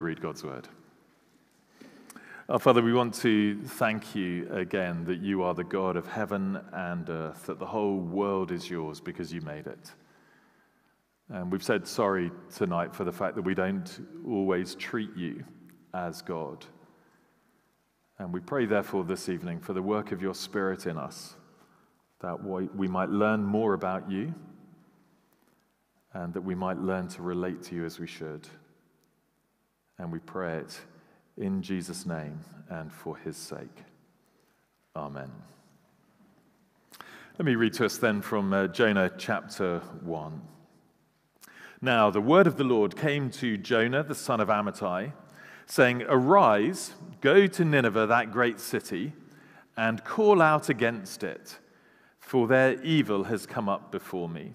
Read God's word. Our Father, we want to thank you again that you are the God of heaven and earth, that the whole world is yours because you made it. And we've said sorry tonight for the fact that we don't always treat you as God. And we pray, therefore, this evening for the work of your Spirit in us, that we might learn more about you and that we might learn to relate to you as we should. And we pray it in Jesus' name and for his sake. Amen. Let me read to us then from uh, Jonah chapter 1. Now, the word of the Lord came to Jonah, the son of Amittai, saying, Arise, go to Nineveh, that great city, and call out against it, for their evil has come up before me.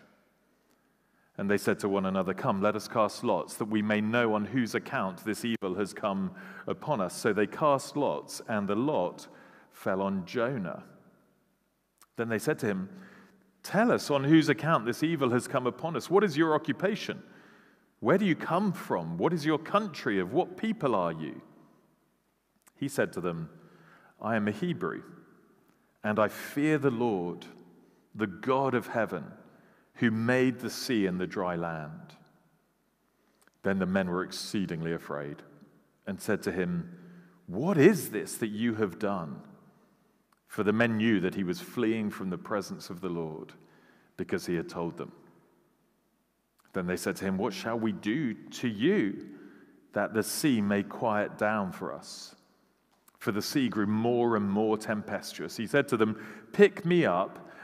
And they said to one another, Come, let us cast lots, that we may know on whose account this evil has come upon us. So they cast lots, and the lot fell on Jonah. Then they said to him, Tell us on whose account this evil has come upon us. What is your occupation? Where do you come from? What is your country? Of what people are you? He said to them, I am a Hebrew, and I fear the Lord, the God of heaven who made the sea and the dry land. Then the men were exceedingly afraid and said to him, What is this that you have done? For the men knew that he was fleeing from the presence of the Lord because he had told them. Then they said to him, What shall we do to you that the sea may quiet down for us? For the sea grew more and more tempestuous. He said to them, Pick me up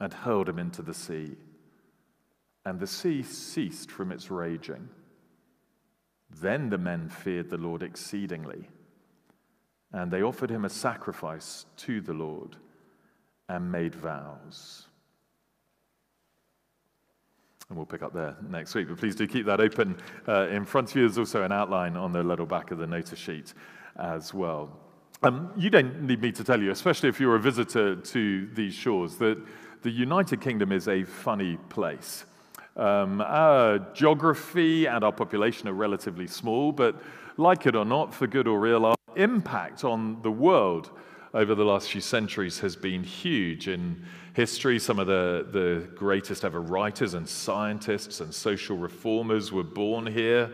and hurled him into the sea. And the sea ceased from its raging. Then the men feared the Lord exceedingly, and they offered him a sacrifice to the Lord and made vows. And we'll pick up there next week, but please do keep that open uh, in front of you. There's also an outline on the little back of the notice sheet as well. Um, you don't need me to tell you, especially if you're a visitor to these shores, that the United Kingdom is a funny place. Um, our geography and our population are relatively small, but like it or not, for good or real, our impact on the world over the last few centuries has been huge. In history, some of the, the greatest ever writers and scientists and social reformers were born here.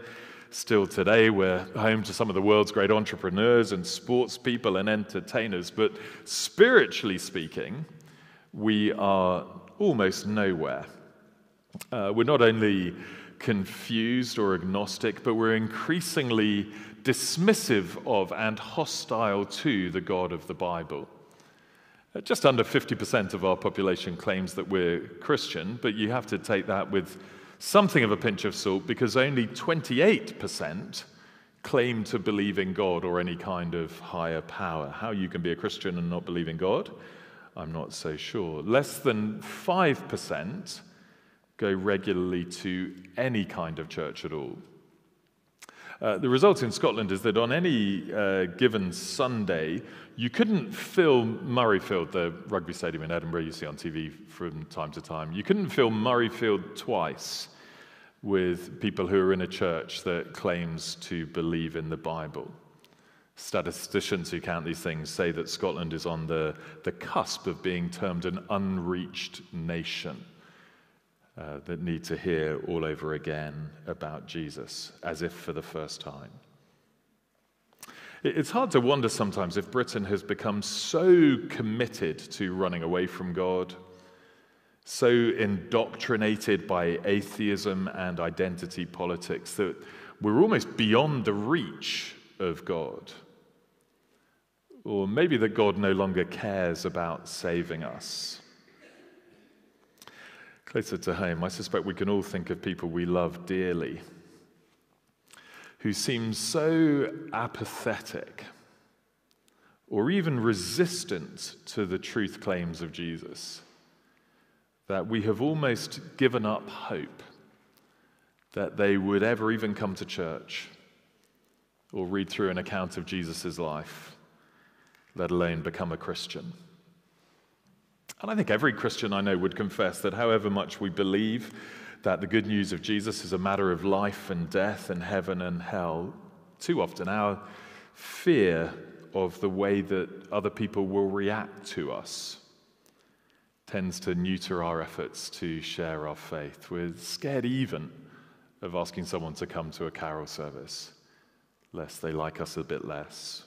Still today, we're home to some of the world's great entrepreneurs and sports people and entertainers. But spiritually speaking, we are almost nowhere. Uh, we're not only confused or agnostic, but we're increasingly dismissive of and hostile to the God of the Bible. Uh, just under 50% of our population claims that we're Christian, but you have to take that with something of a pinch of salt because only 28% claim to believe in God or any kind of higher power. How you can be a Christian and not believe in God I'm not so sure. Less than 5% go regularly to any kind of church at all. Uh, the result in Scotland is that on any uh, given Sunday, you couldn't fill Murrayfield, the rugby stadium in Edinburgh you see on TV from time to time, you couldn't fill Murrayfield twice with people who are in a church that claims to believe in the Bible. Statisticians who count these things say that Scotland is on the, the cusp of being termed an unreached nation uh, that need to hear all over again about Jesus, as if for the first time. It's hard to wonder sometimes if Britain has become so committed to running away from God, so indoctrinated by atheism and identity politics that we're almost beyond the reach of God. Or maybe that God no longer cares about saving us. Closer to home, I suspect we can all think of people we love dearly who seem so apathetic or even resistant to the truth claims of Jesus that we have almost given up hope that they would ever even come to church or read through an account of Jesus' life, let alone become a Christian. And I think every Christian I know would confess that however much we believe that the good news of Jesus is a matter of life and death and heaven and hell, too often our fear of the way that other people will react to us tends to neuter our efforts to share our faith. We're scared even of asking someone to come to a carol service, lest they like us a bit less.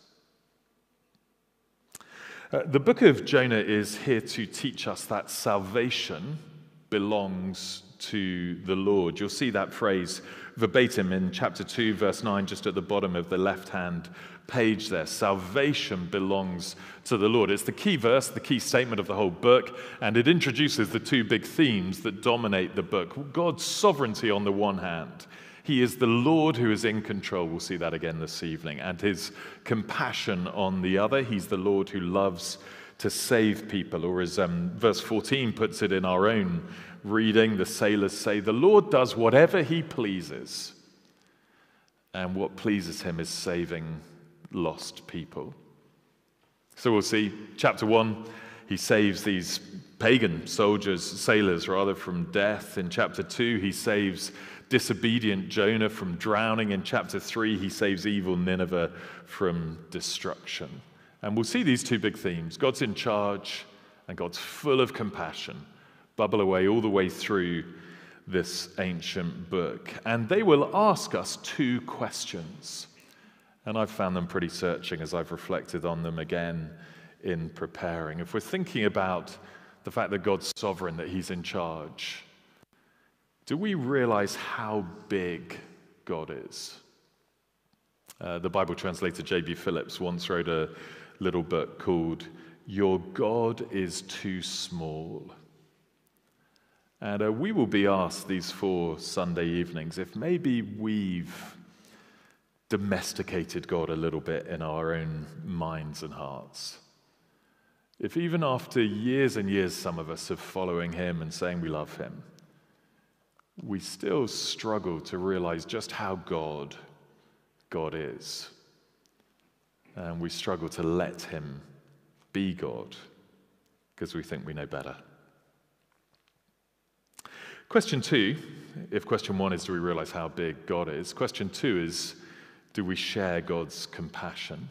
Uh, the book of Jonah is here to teach us that salvation belongs to the Lord. You'll see that phrase verbatim in chapter 2, verse 9, just at the bottom of the left hand page there. Salvation belongs to the Lord. It's the key verse, the key statement of the whole book, and it introduces the two big themes that dominate the book God's sovereignty on the one hand he is the Lord who is in control. We'll see that again this evening. And his compassion on the other. He's the Lord who loves to save people. Or as um, verse 14 puts it in our own reading, the sailors say, The Lord does whatever he pleases. And what pleases him is saving lost people. So we'll see, chapter 1, he saves these pagan soldiers, sailors rather, from death. In chapter 2, he saves disobedient Jonah from drowning. In chapter 3, he saves evil Nineveh from destruction. And we'll see these two big themes God's in charge and God's full of compassion bubble away all the way through this ancient book. And they will ask us two questions. And I've found them pretty searching as I've reflected on them again in preparing. If we're thinking about the fact that God's sovereign, that He's in charge, do we realize how big God is? Uh, the Bible translator J.B. Phillips once wrote a little book called Your God is Too Small. And uh, we will be asked these four Sunday evenings if maybe we've domesticated God a little bit in our own minds and hearts. If even after years and years, some of us are following Him and saying we love Him, we still struggle to realize just how God God is. And we struggle to let him be God because we think we know better. Question two, if question one is do we realize how big God is? Question two is do we share God's compassion?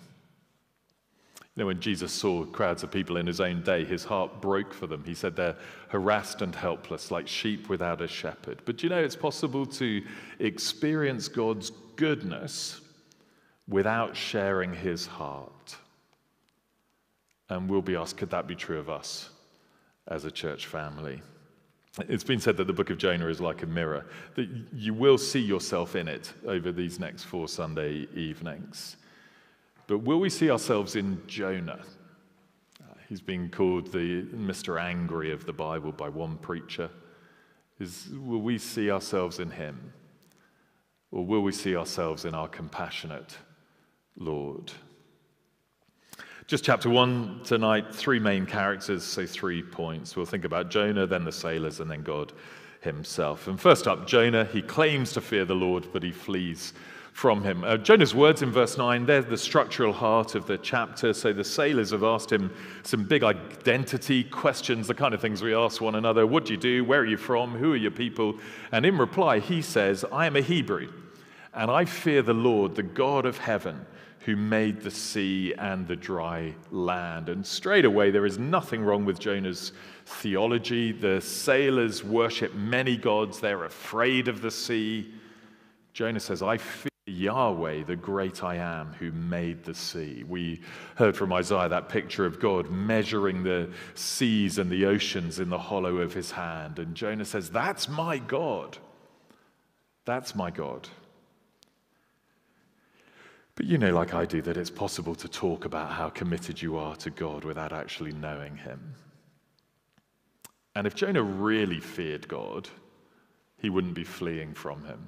You know, when Jesus saw crowds of people in his own day, his heart broke for them. He said they're harassed and helpless, like sheep without a shepherd. But you know, it's possible to experience God's goodness without sharing his heart. And we'll be asked, could that be true of us as a church family? It's been said that the book of Jonah is like a mirror, that you will see yourself in it over these next four Sunday evenings. But will we see ourselves in Jonah? Uh, he's been called the Mr. Angry of the Bible by one preacher. Is, will we see ourselves in him? Or will we see ourselves in our compassionate Lord? Just chapter one tonight, three main characters, so three points. We'll think about Jonah, then the sailors, and then God himself. And first up, Jonah, he claims to fear the Lord, but he flees from him. Uh, Jonah's words in verse 9, they're the structural heart of the chapter. So the sailors have asked him some big identity questions, the kind of things we ask one another What do you do? Where are you from? Who are your people? And in reply, he says, I am a Hebrew, and I fear the Lord, the God of heaven who made the sea and the dry land. And straight away, there is nothing wrong with Jonah's theology. The sailors worship many gods, they're afraid of the sea. Jonah says, I fear Yahweh, the great I am, who made the sea. We heard from Isaiah that picture of God measuring the seas and the oceans in the hollow of his hand. And Jonah says, That's my God. That's my God. But you know, like I do, that it's possible to talk about how committed you are to God without actually knowing Him. And if Jonah really feared God, he wouldn't be fleeing from Him.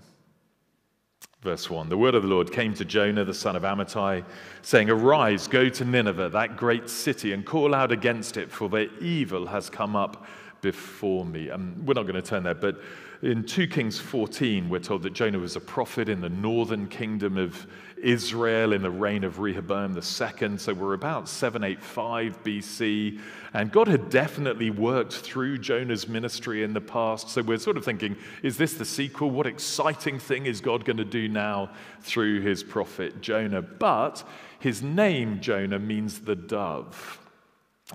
Verse 1 The word of the Lord came to Jonah, the son of Amittai, saying, Arise, go to Nineveh, that great city, and call out against it, for their evil has come up before me. And we're not going to turn there, but in 2 Kings 14, we're told that Jonah was a prophet in the northern kingdom of Israel in the reign of Jeroboam II. So we're about 785 BC. And God had definitely worked through Jonah's ministry in the past. So we're sort of thinking, is this the sequel? What exciting thing is God going to do now through his prophet Jonah? But his name, Jonah, means the dove.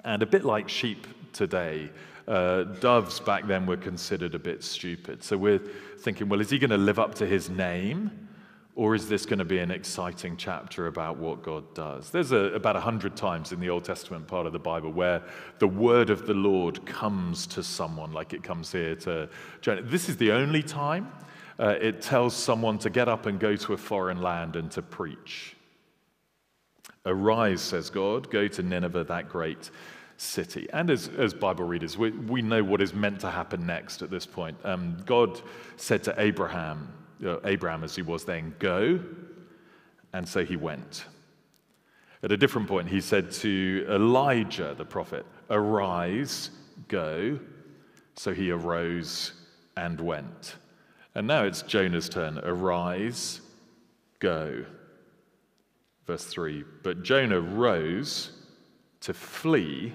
And a bit like sheep today, uh, doves back then were considered a bit stupid. So we're thinking, well, is he going to live up to his name? Or is this going to be an exciting chapter about what God does? There's a, about 100 times in the Old Testament part of the Bible where the word of the Lord comes to someone, like it comes here to Jonah. This is the only time uh, it tells someone to get up and go to a foreign land and to preach. Arise, says God, go to Nineveh, that great city. And as, as Bible readers, we, we know what is meant to happen next at this point. Um, God said to Abraham, uh, Abraham as he was then, Go. And so he went. At a different point, he said to Elijah the prophet, Arise, go. So he arose and went. And now it's Jonah's turn. Arise, go. Verse 3 But Jonah rose to flee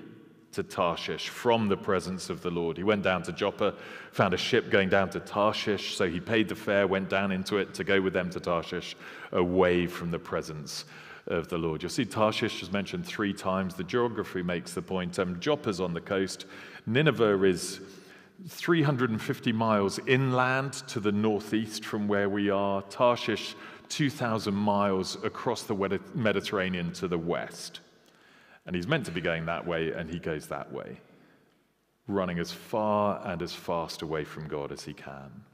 to Tarshish from the presence of the Lord. He went down to Joppa, found a ship going down to Tarshish, so he paid the fare, went down into it to go with them to Tarshish, away from the presence of the Lord. You'll see Tarshish is mentioned three times. The geography makes the point. Um, Joppa's on the coast. Nineveh is 350 miles inland to the northeast from where we are. Tarshish, 2,000 miles across the Mediterranean to the west. And he's meant to be going that way, and he goes that way, running as far and as fast away from God as he can.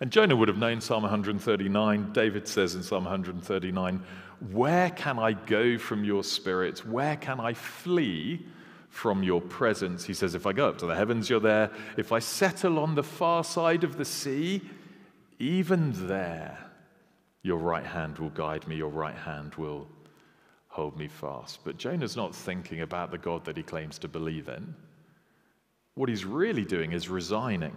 And Jonah would have known Psalm 139. David says in Psalm 139, Where can I go from your spirit? Where can I flee from your presence? He says, If I go up to the heavens, you're there. If I settle on the far side of the sea, even there, your right hand will guide me, your right hand will hold me fast. But Jonah's not thinking about the God that he claims to believe in. What he's really doing is resigning.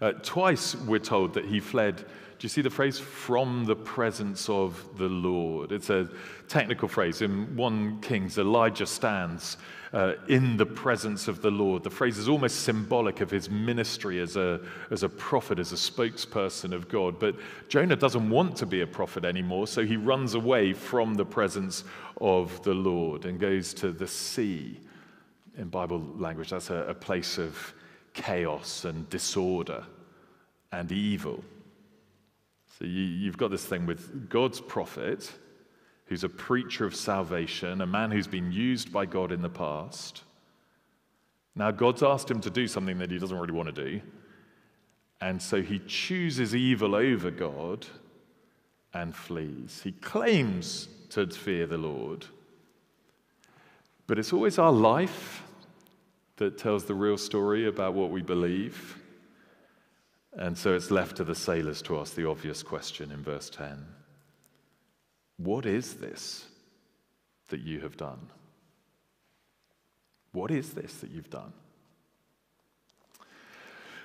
Uh, twice we're told that he fled. Do you see the phrase from the presence of the Lord? It's a technical phrase. In 1 Kings, Elijah stands uh, in the presence of the Lord. The phrase is almost symbolic of his ministry as a, as a prophet, as a spokesperson of God. But Jonah doesn't want to be a prophet anymore, so he runs away from the presence of the Lord and goes to the sea. In Bible language, that's a, a place of chaos and disorder and evil. So you, you've got this thing with God's prophet who's a preacher of salvation, a man who's been used by God in the past. Now, God's asked him to do something that he doesn't really want to do. And so he chooses evil over God and flees. He claims to fear the Lord. But it's always our life that tells the real story about what we believe. And so it's left to the sailors to ask the obvious question in verse 10 what is this that you have done? What is this that you've done?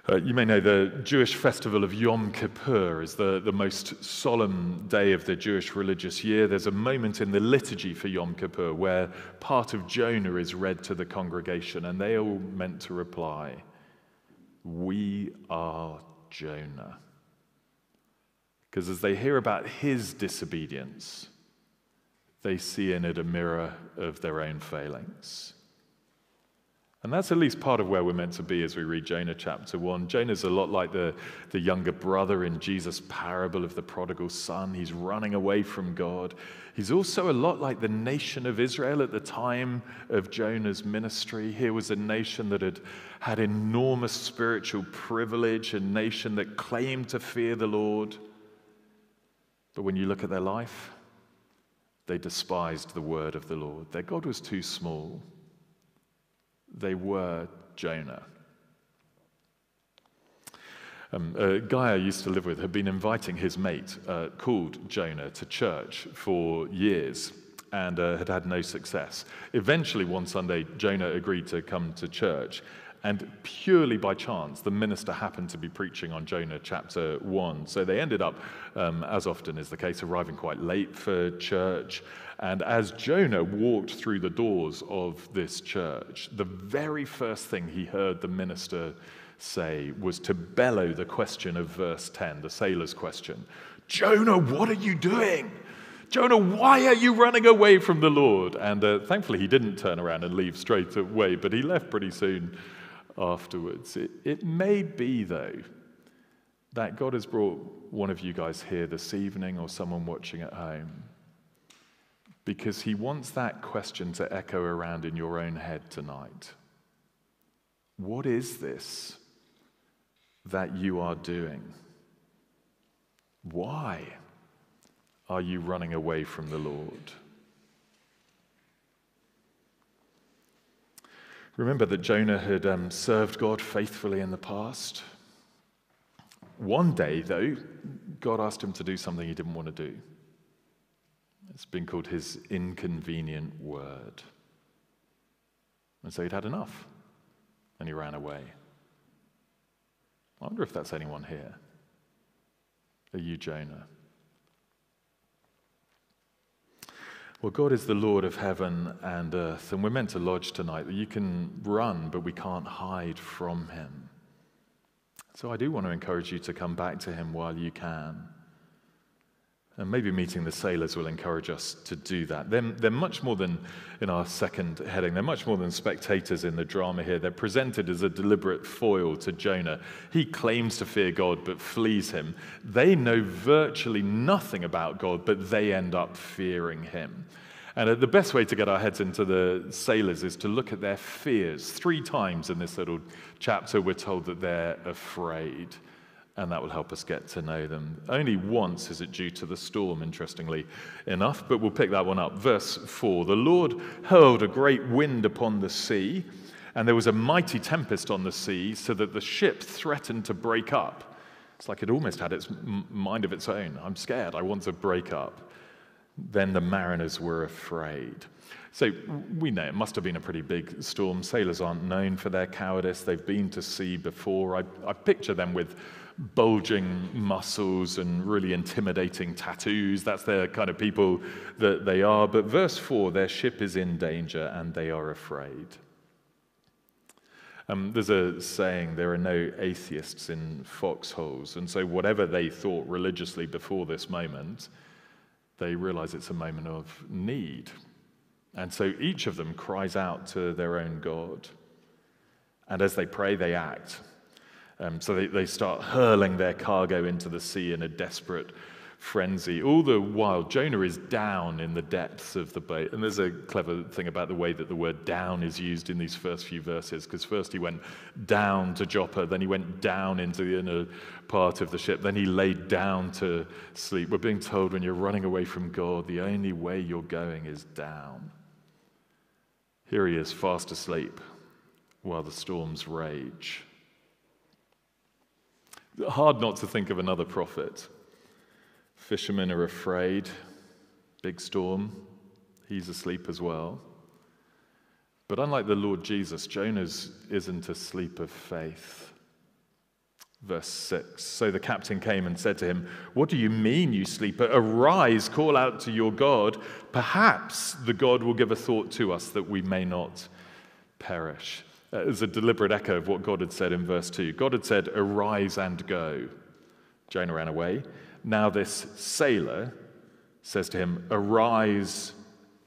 Uh, you may know the Jewish festival of Yom Kippur is the, the most solemn day of the Jewish religious year. There's a moment in the liturgy for Yom Kippur where part of Jonah is read to the congregation, and they all meant to reply, We are Jonah. Because as they hear about his disobedience, they see in it a mirror of their own failings. And that's at least part of where we're meant to be as we read Jonah chapter 1. Jonah's a lot like the, the younger brother in Jesus' parable of the prodigal son. He's running away from God. He's also a lot like the nation of Israel at the time of Jonah's ministry. Here was a nation that had had enormous spiritual privilege, a nation that claimed to fear the Lord. But when you look at their life, they despised the word of the Lord. Their God was too small they were Jonah. Um, a guy I used to live with had been inviting his mate, uh, called Jonah, to church for years and uh, had had no success. Eventually, one Sunday, Jonah agreed to come to church, and purely by chance, the minister happened to be preaching on Jonah chapter 1. So they ended up, um, as often is the case, arriving quite late for church. And as Jonah walked through the doors of this church, the very first thing he heard the minister say was to bellow the question of verse 10, the sailor's question Jonah, what are you doing? Jonah, why are you running away from the Lord? And uh, thankfully, he didn't turn around and leave straight away, but he left pretty soon afterwards. It, it may be, though, that God has brought one of you guys here this evening or someone watching at home because he wants that question to echo around in your own head tonight. What is this that you are doing? Why are you running away from the Lord? Remember that Jonah had um, served God faithfully in the past. One day, though, God asked him to do something he didn't want to do. It's been called his inconvenient word. And so he'd had enough, and he ran away. I wonder if that's anyone here. Are you Jonah? Well, God is the Lord of heaven and earth, and we're meant to lodge tonight. You can run, but we can't hide from Him. So I do want to encourage you to come back to Him while you can. And maybe meeting the sailors will encourage us to do that. They're, they're, much more than, in our second heading, they're much more than spectators in the drama here. They're presented as a deliberate foil to Jonah. He claims to fear God but flees him. They know virtually nothing about God, but they end up fearing him. And uh, the best way to get our heads into the sailors is to look at their fears. Three times in this little chapter, we're told that they're afraid and that will help us get to know them. Only once is it due to the storm, interestingly enough, but we'll pick that one up. Verse 4 The Lord hurled a great wind upon the sea, and there was a mighty tempest on the sea, so that the ship threatened to break up. It's like it almost had its mind of its own. I'm scared, I want to break up. Then the mariners were afraid. So we know it must have been a pretty big storm. Sailors aren't known for their cowardice. They've been to sea before. I, I picture them with bulging muscles and really intimidating tattoos. That's the kind of people that they are. But verse 4 their ship is in danger and they are afraid. Um, there's a saying there are no atheists in foxholes. And so, whatever they thought religiously before this moment, they realize it's a moment of need. And so, each of them cries out to their own God. And as they pray, they act. Um, so they, they start hurling their cargo into the sea in a desperate frenzy. All the while, Jonah is down in the depths of the boat. And there's a clever thing about the way that the word down is used in these first few verses, because first he went down to Joppa, then he went down into the inner part of the ship, then he laid down to sleep. We're being told when you're running away from God, the only way you're going is down. Here he is, fast asleep, while the storms rage. Hard not to think of another prophet. Fishermen are afraid, big storm, he's asleep as well. But unlike the Lord Jesus, Jonah's isn't asleep of faith. Verse 6 So the captain came and said to him, What do you mean, you sleeper? Arise, call out to your God. Perhaps the God will give a thought to us that we may not perish. That is a deliberate echo of what God had said in verse 2. God had said, Arise and go. Jonah ran away. Now, this sailor says to him, Arise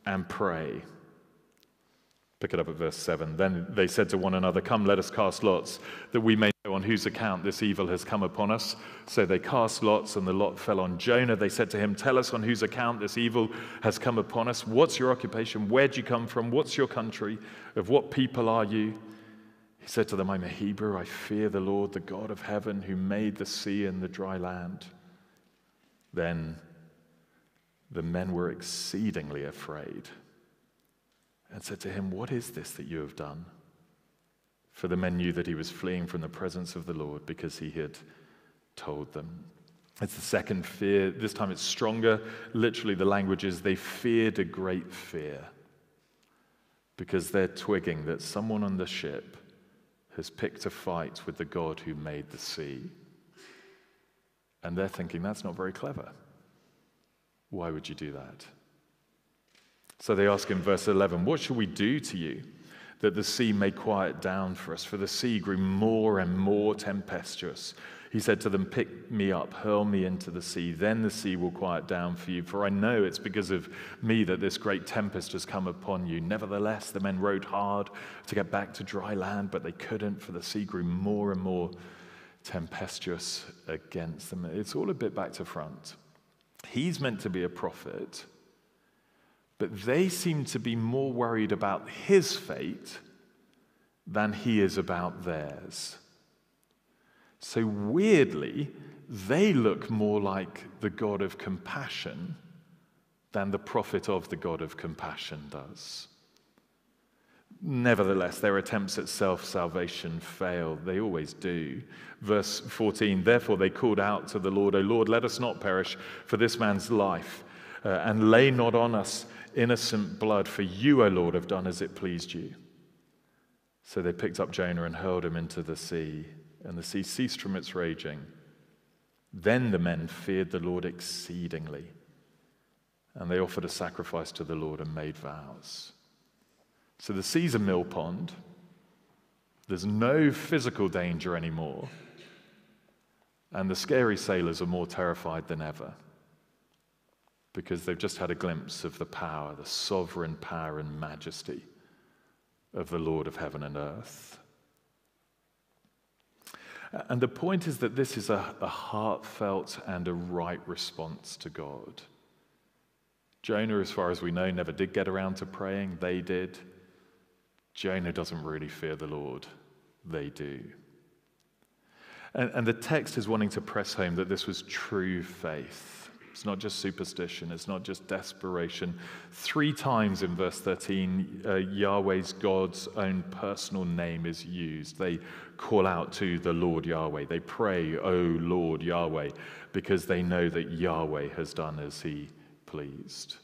and pray. Pick it up at verse 7. Then they said to one another, Come, let us cast lots, that we may know on whose account this evil has come upon us. So they cast lots, and the lot fell on Jonah. They said to him, Tell us on whose account this evil has come upon us. What's your occupation? Where'd you come from? What's your country? Of what people are you? He said to them, I'm a Hebrew. I fear the Lord, the God of heaven, who made the sea and the dry land. Then the men were exceedingly afraid and said to him, What is this that you have done? For the men knew that he was fleeing from the presence of the Lord because he had told them. It's the second fear. This time it's stronger. Literally, the language is they feared a great fear because they're twigging that someone on the ship has picked a fight with the God who made the sea. And they're thinking, that's not very clever. Why would you do that? So they ask in verse 11, What shall we do to you that the sea may quiet down for us? For the sea grew more and more tempestuous. He said to them, Pick me up, hurl me into the sea, then the sea will quiet down for you. For I know it's because of me that this great tempest has come upon you. Nevertheless, the men rowed hard to get back to dry land, but they couldn't, for the sea grew more and more tempestuous against them. It's all a bit back to front. He's meant to be a prophet, but they seem to be more worried about his fate than he is about theirs. So weirdly, they look more like the God of compassion than the prophet of the God of compassion does. Nevertheless, their attempts at self salvation fail. They always do. Verse 14 Therefore, they called out to the Lord, O Lord, let us not perish for this man's life, uh, and lay not on us innocent blood, for you, O Lord, have done as it pleased you. So they picked up Jonah and hurled him into the sea, and the sea ceased from its raging. Then the men feared the Lord exceedingly, and they offered a sacrifice to the Lord and made vows. So the sea's a mill pond. There's no physical danger anymore. And the scary sailors are more terrified than ever because they've just had a glimpse of the power, the sovereign power and majesty of the Lord of heaven and earth. And the point is that this is a, a heartfelt and a right response to God. Jonah, as far as we know, never did get around to praying. They did. Jonah doesn't really fear the Lord, they do. And, and, the text is wanting to press home that this was true faith. It's not just superstition, it's not just desperation. Three times in verse 13, uh, Yahweh's God's own personal name is used. They call out to the Lord Yahweh. They pray, O Lord Yahweh, because they know that Yahweh has done as he pleased.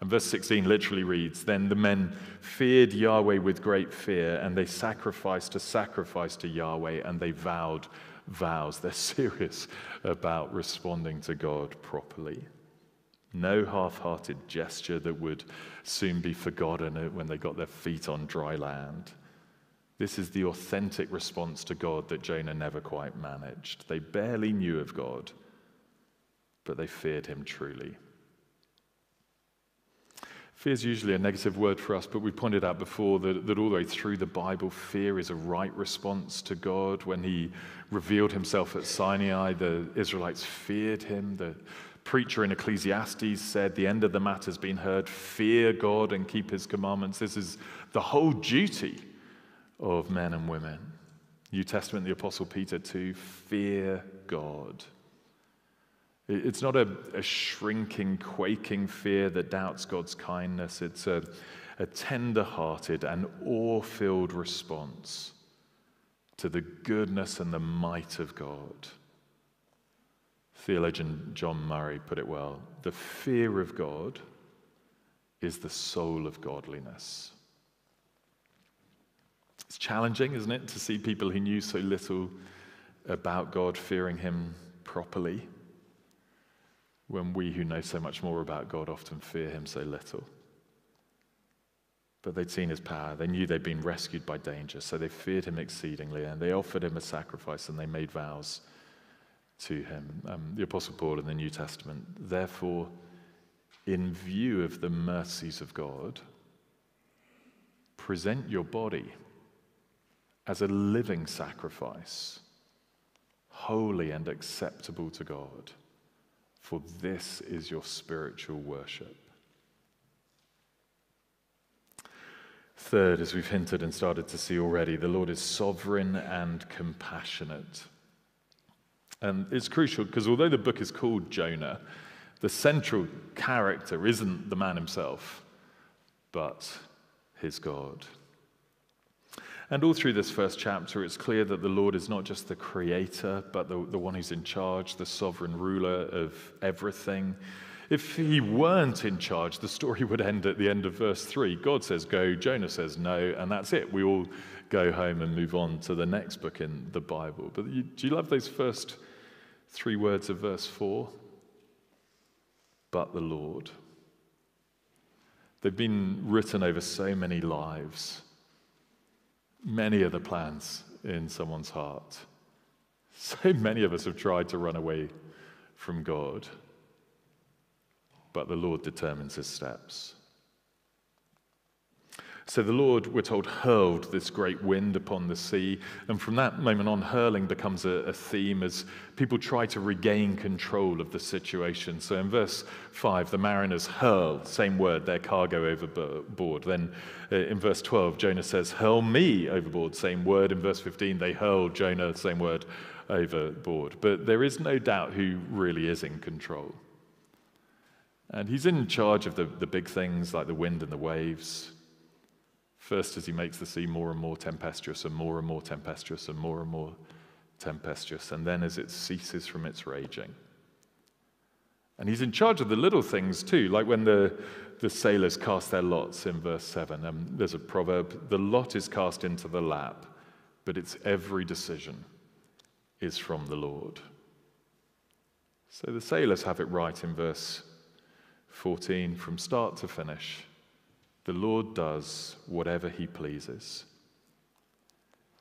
And verse 16 literally reads Then the men feared Yahweh with great fear, and they sacrificed a sacrifice to Yahweh, and they vowed vows. They're serious about responding to God properly. No half hearted gesture that would soon be forgotten when they got their feet on dry land. This is the authentic response to God that Jonah never quite managed. They barely knew of God, but they feared him truly. Fear is usually a negative word for us, but we pointed out before that, that all the way through the Bible, fear is a right response to God. When He revealed Himself at Sinai, the Israelites feared Him. The preacher in Ecclesiastes said, The end of the matter has been heard. Fear God and keep His commandments. This is the whole duty of men and women. New Testament, the Apostle Peter, too, fear God. It's not a, a, shrinking, quaking fear that doubts God's kindness. It's a, a tender hearted and awe filled response to the goodness and the might of God. Theologian John Murray put it well the fear of God is the soul of godliness. It's challenging, isn't it, to see people who knew so little about God, fearing Him properly, when we who know so much more about God often fear Him so little. But they'd seen his power. They knew they'd been rescued by danger, so they feared him exceedingly, and they offered him a sacrifice and they made vows to him. Um, the Apostle Paul in the New Testament, therefore, in view of the mercies of God, present your body as a living sacrifice, holy and acceptable to God, for this is your spiritual worship. Third, as we've hinted and started to see already, the Lord is sovereign and compassionate. And it's crucial because although the book is called Jonah, the central character isn't the man himself, but his God. And all through this first chapter, it's clear that the Lord is not just the creator, but the, the one who's in charge, the sovereign ruler of everything. If he weren't in charge, the story would end at the end of verse 3. God says go, Jonah says no, and that's it. We all go home and move on to the next book in the Bible. But you, do you love those first three words of verse 4? But the Lord. They've been written over so many lives. Many are the plans in someone's heart. So many of us have tried to run away from God, but the Lord determines his steps. So the Lord, we're told, hurled this great wind upon the sea. And from that moment on, hurling becomes a, a, theme as people try to regain control of the situation. So in verse 5, the mariners hurl, same word, their cargo overboard. Then uh, in verse 12, Jonah says, hurl me overboard, same word. In verse 15, they hurl Jonah, same word, overboard. But there is no doubt who really is in control. And he's in charge of the, the big things like the wind and the waves. First, as he makes the sea more and more tempestuous, and more and more tempestuous, and more and more tempestuous, and then as it ceases from its raging. And he's in charge of the little things too, like when the, the sailors cast their lots in verse 7. Um, there's a proverb the lot is cast into the lap, but its every decision is from the Lord. So the sailors have it right in verse 14 from start to finish. The Lord does whatever he pleases.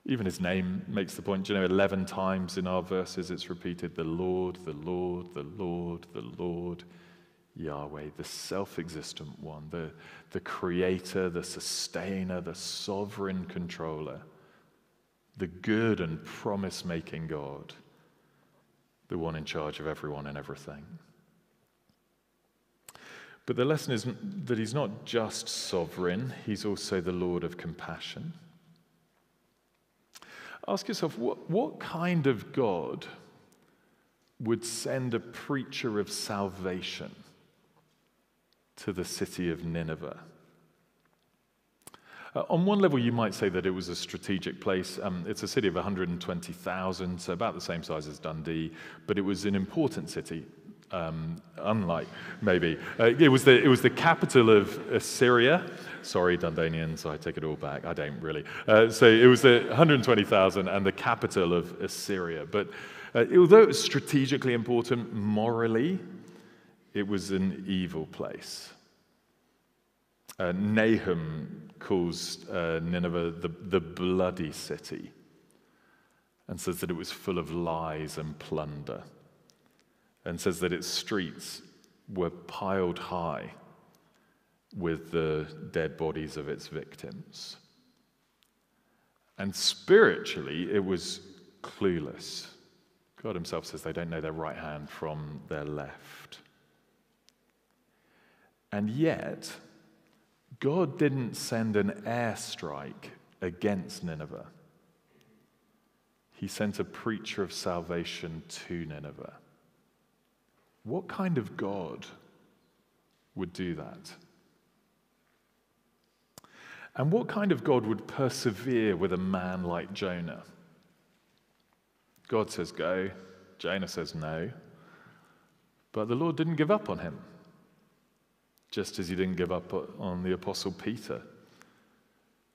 Even his name makes the point. You know, 11 times in our verses it's repeated the Lord, the Lord, the Lord, the Lord, Yahweh, the self existent one, the, the creator, the sustainer, the sovereign controller, the good and promise making God, the one in charge of everyone and everything. But the lesson is that he's not just sovereign, he's also the Lord of compassion. Ask yourself what, what kind of God would send a preacher of salvation to the city of Nineveh? Uh, on one level, you might say that it was a strategic place. Um, it's a city of 120,000, so about the same size as Dundee, but it was an important city um, unlike maybe. Uh, it, was the, it was the capital of Assyria. Sorry, Dundonians, I take it all back. I don't really. Uh, so it was the 120,000 and the capital of Assyria. But uh, although it was strategically important, morally, it was an evil place. Uh, Nahum calls uh, Nineveh the, the bloody city and says that it was full of lies and plunder and says that its streets were piled high with the dead bodies of its victims. And spiritually, it was clueless. God Himself says they don't know their right hand from their left. And yet, God didn't send an airstrike against Nineveh. He sent a preacher of salvation to Nineveh. What kind of God would do that? And what kind of God would persevere with a man like Jonah? God says go, Jonah says no. But the Lord didn't give up on him, just as he didn't give up on the Apostle Peter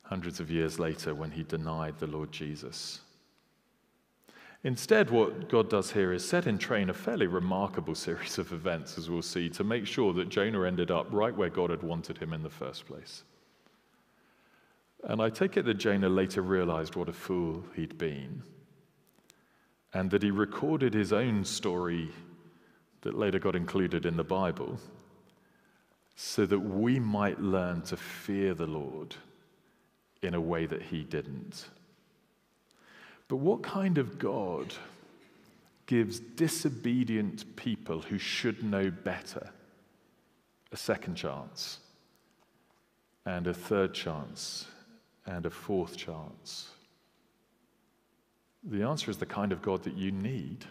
hundreds of years later when he denied the Lord Jesus. Instead, what God does here is set in train a fairly remarkable series of events, as we'll see, to make sure that Jonah ended up right where God had wanted him in the first place. And I take it that Jonah later realized what a fool he'd been, and that he recorded his own story that later got included in the Bible so that we might learn to fear the Lord in a way that he didn't. But what kind of God gives disobedient people who should know better a second chance, and a third chance, and a fourth chance? The answer is the kind of God that you need,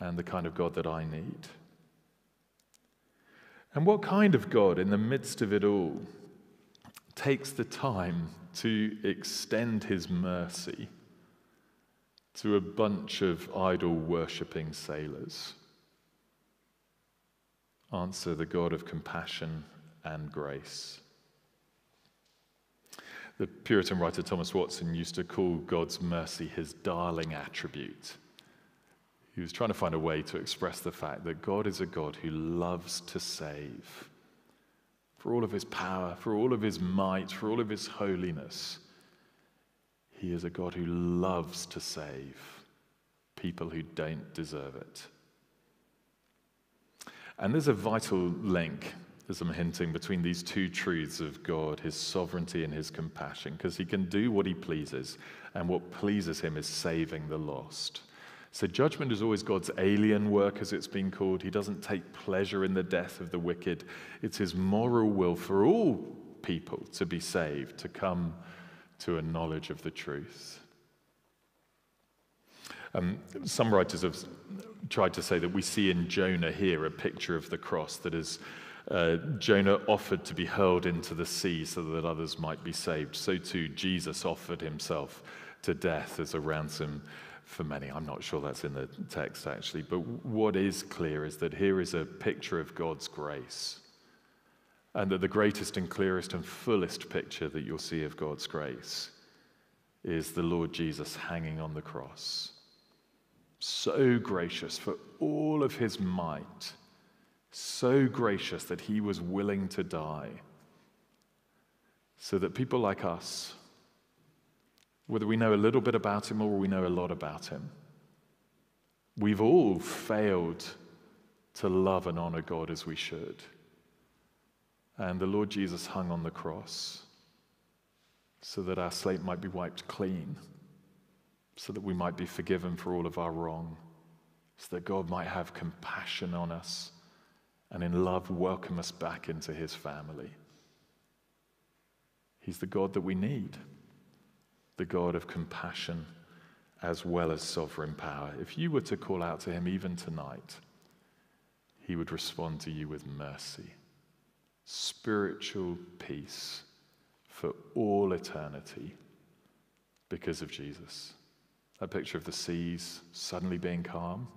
and the kind of God that I need. And what kind of God, in the midst of it all, takes the time to extend his mercy to a bunch of idol worshipping sailors? Answer the God of compassion and grace. The Puritan writer Thomas Watson used to call God's mercy his darling attribute. He was trying to find a way to express the fact that God is a God who loves to save for all of his power, for all of his might, for all of his holiness. He is a God who loves to save people who don't deserve it. And there's a vital link, as I'm hinting, between these two truths of God, his sovereignty and his compassion, because he can do what he pleases, and what pleases him is saving the lost. So, judgment is always God's alien work, as it's been called. He doesn't take pleasure in the death of the wicked. It's his moral will for all people to be saved, to come to a knowledge of the truth. Um, some writers have tried to say that we see in Jonah here a picture of the cross that is. Uh, Jonah offered to be hurled into the sea so that others might be saved. So too, Jesus offered himself to death as a ransom for many. I'm not sure that's in the text actually, but what is clear is that here is a picture of God's grace. And that the greatest and clearest and fullest picture that you'll see of God's grace is the Lord Jesus hanging on the cross. So gracious for all of his might, so gracious that he was willing to die, so that people like us, whether we know a little bit about him or we know a lot about him. We've all failed to love and honor God as we should. And the Lord Jesus hung on the cross so that our slate might be wiped clean, so that we might be forgiven for all of our wrong, so that God might have compassion on us and in love welcome us back into his family. He's the God that we need the God of compassion as well as sovereign power. If you were to call out to him even tonight, he would respond to you with mercy, spiritual peace for all eternity because of Jesus. That picture of the seas suddenly being calm.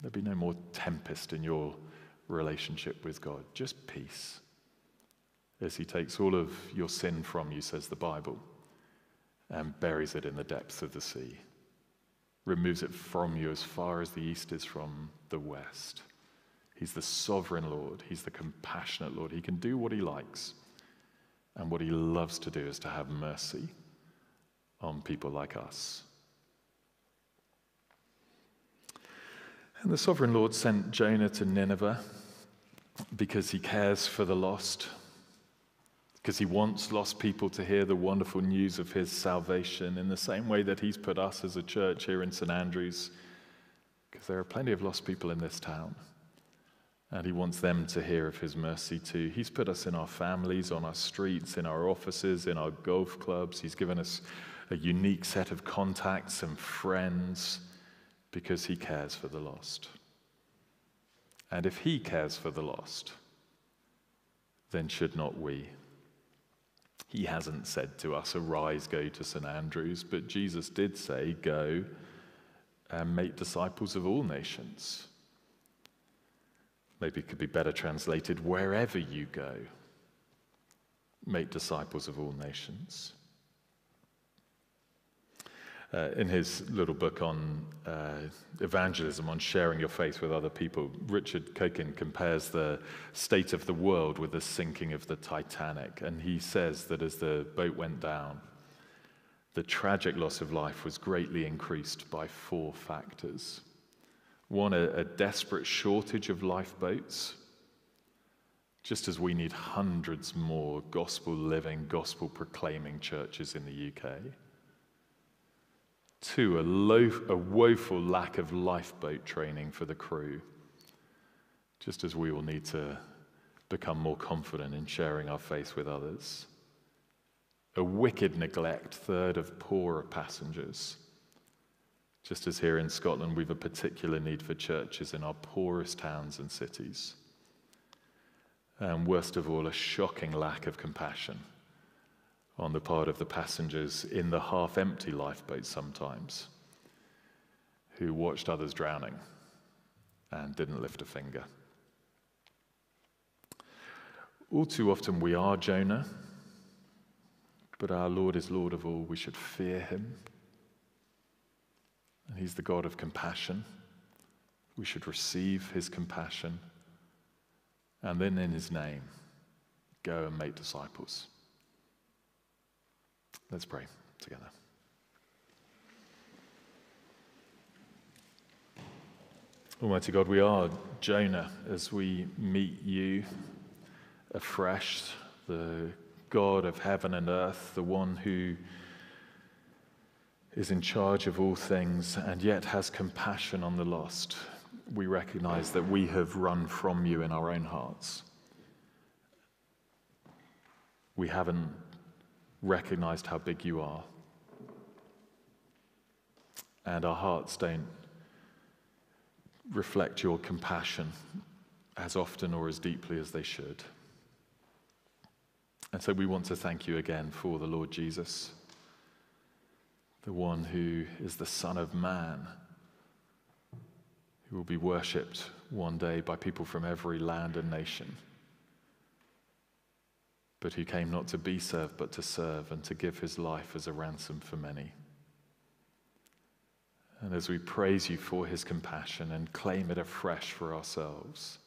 There'd be no more tempest in your relationship with God, just peace. As He takes all of your sin from you, says the Bible and buries it in the depths of the sea, removes it from you as far as the east is from the west. He's the sovereign Lord, He's the compassionate Lord. He can do what He likes, and what He loves to do is to have mercy on people like us. And the sovereign Lord sent Jonah to Nineveh because he cares for the lost because he wants lost people to hear the wonderful news of his salvation in the same way that he's put us as a church here in St. Andrews, because there are plenty of lost people in this town. And he wants them to hear of his mercy too. He's put us in our families, on our streets, in our offices, in our golf clubs. He's given us a unique set of contacts and friends because he cares for the lost. And if he cares for the lost, then should not we? He hasn't said to us, Arise, go to St. Andrews, but Jesus did say, Go and make disciples of all nations. Maybe it could be better translated, Wherever you go, make disciples of all nations. Uh, in his little book on uh, evangelism, on sharing your faith with other people, Richard Coekin compares the state of the world with the sinking of the Titanic. And he says that as the boat went down, the tragic loss of life was greatly increased by four factors. One, a, a desperate shortage of lifeboats, just as we need hundreds more gospel living, gospel proclaiming churches in the UK. Two, a, a woeful lack of lifeboat training for the crew, just as we will need to become more confident in sharing our faith with others. A wicked neglect, third, of poorer passengers. Just as here in Scotland, we've a particular need for churches in our poorest towns and cities. And worst of all, a shocking lack of compassion on the part of the passengers in the half empty lifeboats sometimes, who watched others drowning and didn't lift a finger. All too often we are Jonah, but our Lord is Lord of all. We should fear him. And he's the God of compassion. We should receive his compassion. And then in his name, go and make disciples. Let's pray together. Almighty God, we are Jonah as we meet you afresh, the God of heaven and earth, the one who is in charge of all things and yet has compassion on the lost. We recognize that we have run from you in our own hearts. We haven't recognized how big you are. And our hearts don't reflect your compassion as often or as deeply as they should. And so we want to thank you again for the Lord Jesus, the one who is the Son of Man, who will be worshipped one day by people from every land and nation but who came not to be served, but to serve and to give his life as a ransom for many. And as we praise you for his compassion and claim it afresh for ourselves,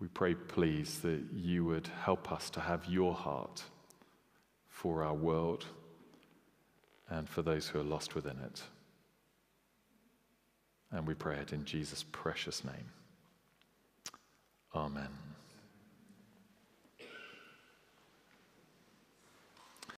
we pray, please, that you would help us to have your heart for our world and for those who are lost within it. And we pray it in Jesus' precious name. Amen.